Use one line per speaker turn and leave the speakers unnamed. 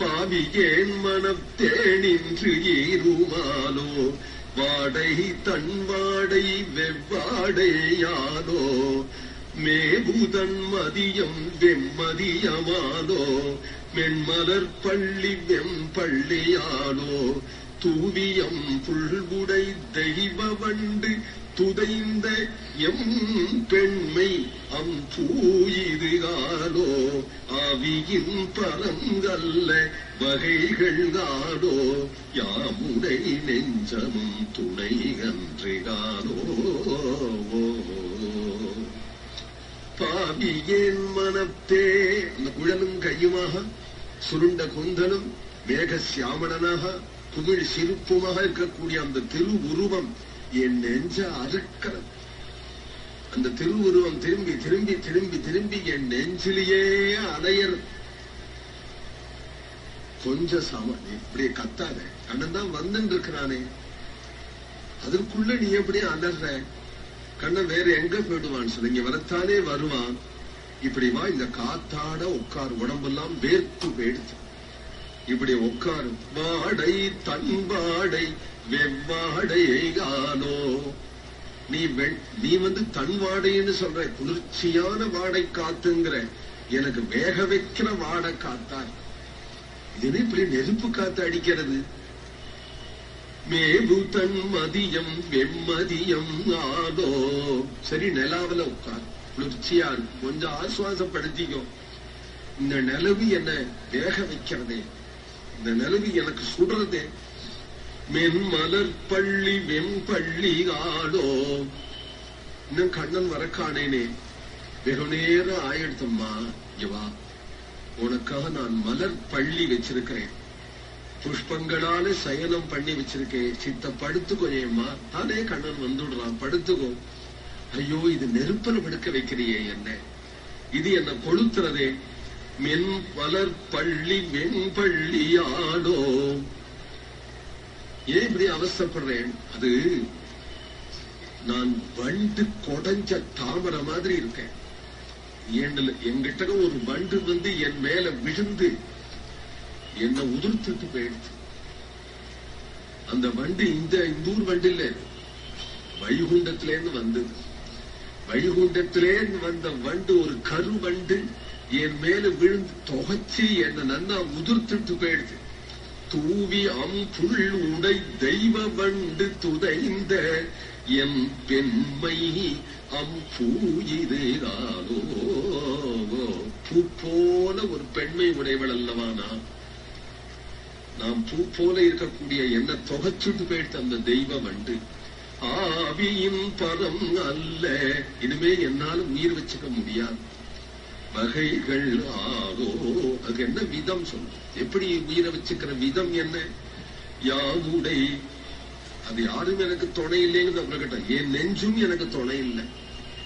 பாவியேன் மனம் தேனின்று ஈருமாலோ வாடை தன் வாடை வெவ்வாடையாலோ மேபுதன் மதியம் வெம்மதியமாலோ மென்மலர் பள்ளி வெம்பள்ளியானோ தூவியம் புல்குடை தெய்வ வண்டு துதைந்த எம் பெண்மை அம் பூயிதுகாலோ அவியின் பரங்கல்ல வகைகள் காடோ யாமுடை நெஞ்சமும் துணை அன்றுகாலோ பாவியேன் மனத்தே அந்த குழலும் கையுமாக சுருண்ட குந்தனும் மேக சியாமணனாக புகழ் சிரிப்புமாக இருக்கக்கூடிய அந்த திருவுருவம் என் நெஞ்ச அறுக்கிறது அந்த திருவுருவம் திரும்பி திரும்பி திரும்பி திரும்பி என் நெஞ்சிலேயே அலையர். கொஞ்சம் சம இப்படியே கத்தாத. கண்ணன் தான் வந்துட்டு இருக்கிறானே அதற்குள்ள நீ எப்படி அலற கண்ணன் வேற எங்க போயிடுவான்னு சொல்லி இங்க வரத்தானே வருவான். இப்படி வா இந்த காத்தாட உட்கார். உடம்பெல்லாம் வேர்த்து போயிடுச்சு இப்படி உட்காரு வாடை தன் வாடை வெவ்வாடையானோ நீ நீ வந்து தன் வாடைன்னு சொல்ற குளிர்ச்சியான வாடை காத்துங்கிற எனக்கு வேக வைக்கிற வாடை காத்தா இது இப்படி நெருப்பு காத்து அடிக்கிறது மேபு தன் மதியம் வெம்மதியம் ஆதோ சரி நிலாவில உட்கார் குளிர்ச்சியா கொஞ்சம் ஆசுவாசப்படுத்திக்கும் இந்த நிலவு என்ன வேக வைக்கிறதே இந்த நிலவி எனக்கு சுடுறதே மென்மலர் பள்ளி வெம்பள்ளி ஆடோ. இன்னும் கண்ணன் வர காணேனே. வெகு நேரம் ஆயிடுத்தம்மா இங்க உனக்காக நான் மலர் பள்ளி வச்சிருக்கிறேன். புஷ்பங்களால சயனம் பண்ணி வச்சிருக்கேன். சித்த படுத்துக்கோ ஏம்மா. தானே கண்ணன் வந்துடுறான். படுத்துக்கோ. ஐயோ இது நெருப்பல படுக்க வைக்கிறியே என்ன? இது என்ன கொளுத்துறதே. மென் வளர் பள்ளி வெண்பள்ளி ஏன் இப்படி அவசரப்படுறேன்? அது நான் வண்டு கொடைஞ்ச தாமரை மாதிரி இருக்கேன். என்கிட்ட ஒரு வண்டு வந்து என் மேல விழுந்து என்ன உதிர்த்துட்டு போயிடுச்சு. அந்த வண்டு இந்த இந்த ஊர் வண்டு இல்ல. வைகுண்டத்திலேருந்து வந்தது. வைகுண்டத்திலேருந்து வந்த வண்டு ஒரு கரு வண்டு என் மேல விழுந்து தொகைச்சு என்ன நன்னா உதிர்த்துட்டு போயிடுச்சு. தூவி அம் புல் உடை தெய்வ வண்டு துதைந்த எம் பெண்மை அம் பூ போல ஒரு பெண்மை உடையவள் அல்லவானா நான்? நாம் பூ போல இருக்கக்கூடிய என்ன தொகைச்சுட்டு போயிடுச்சு அந்த தெய்வ வண்டு ஆவியின் பதம் அல்ல. இனிமே என்னால உயிர் வச்சுக்க முடியாது. வகைகள் ஆவோ அது என்ன விதம் சொல்லும் எப்படி உயிரை வச்சுக்கிற விதம் என்ன? யாவுடை அது யாரும் எனக்கு துணை இல்லைங்கிறது அவர்கிட்ட என் நெஞ்சும் எனக்கு துணை இல்லை.